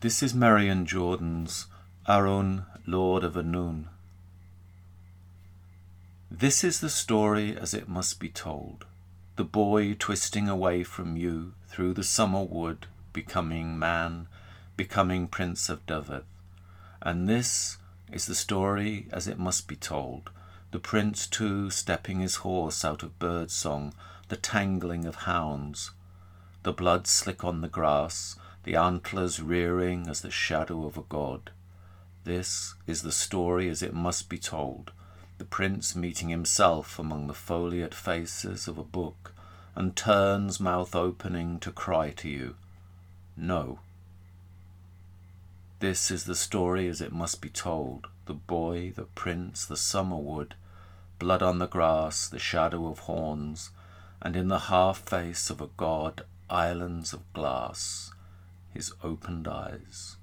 This is Meirion Jordan's Arawn, Lord of Annwn. This is the story as it must be told. The boy twisting away from you through the summer wood, becoming man, becoming Prince of Dyfed. And this is the story as it must be told. The prince too stepping his horse out of bird song, the tangling of hounds, the blood slick on the grass, the antlers rearing as the shadow of a god. This is the story as it must be told, the prince meeting himself among the foliate faces of a book, and turns mouth opening to cry to you, No. This is the story as it must be told, the boy, the prince, the summer wood, blood on the grass, the shadow of horns, and in the half face of a god islands of glass his opened eyes.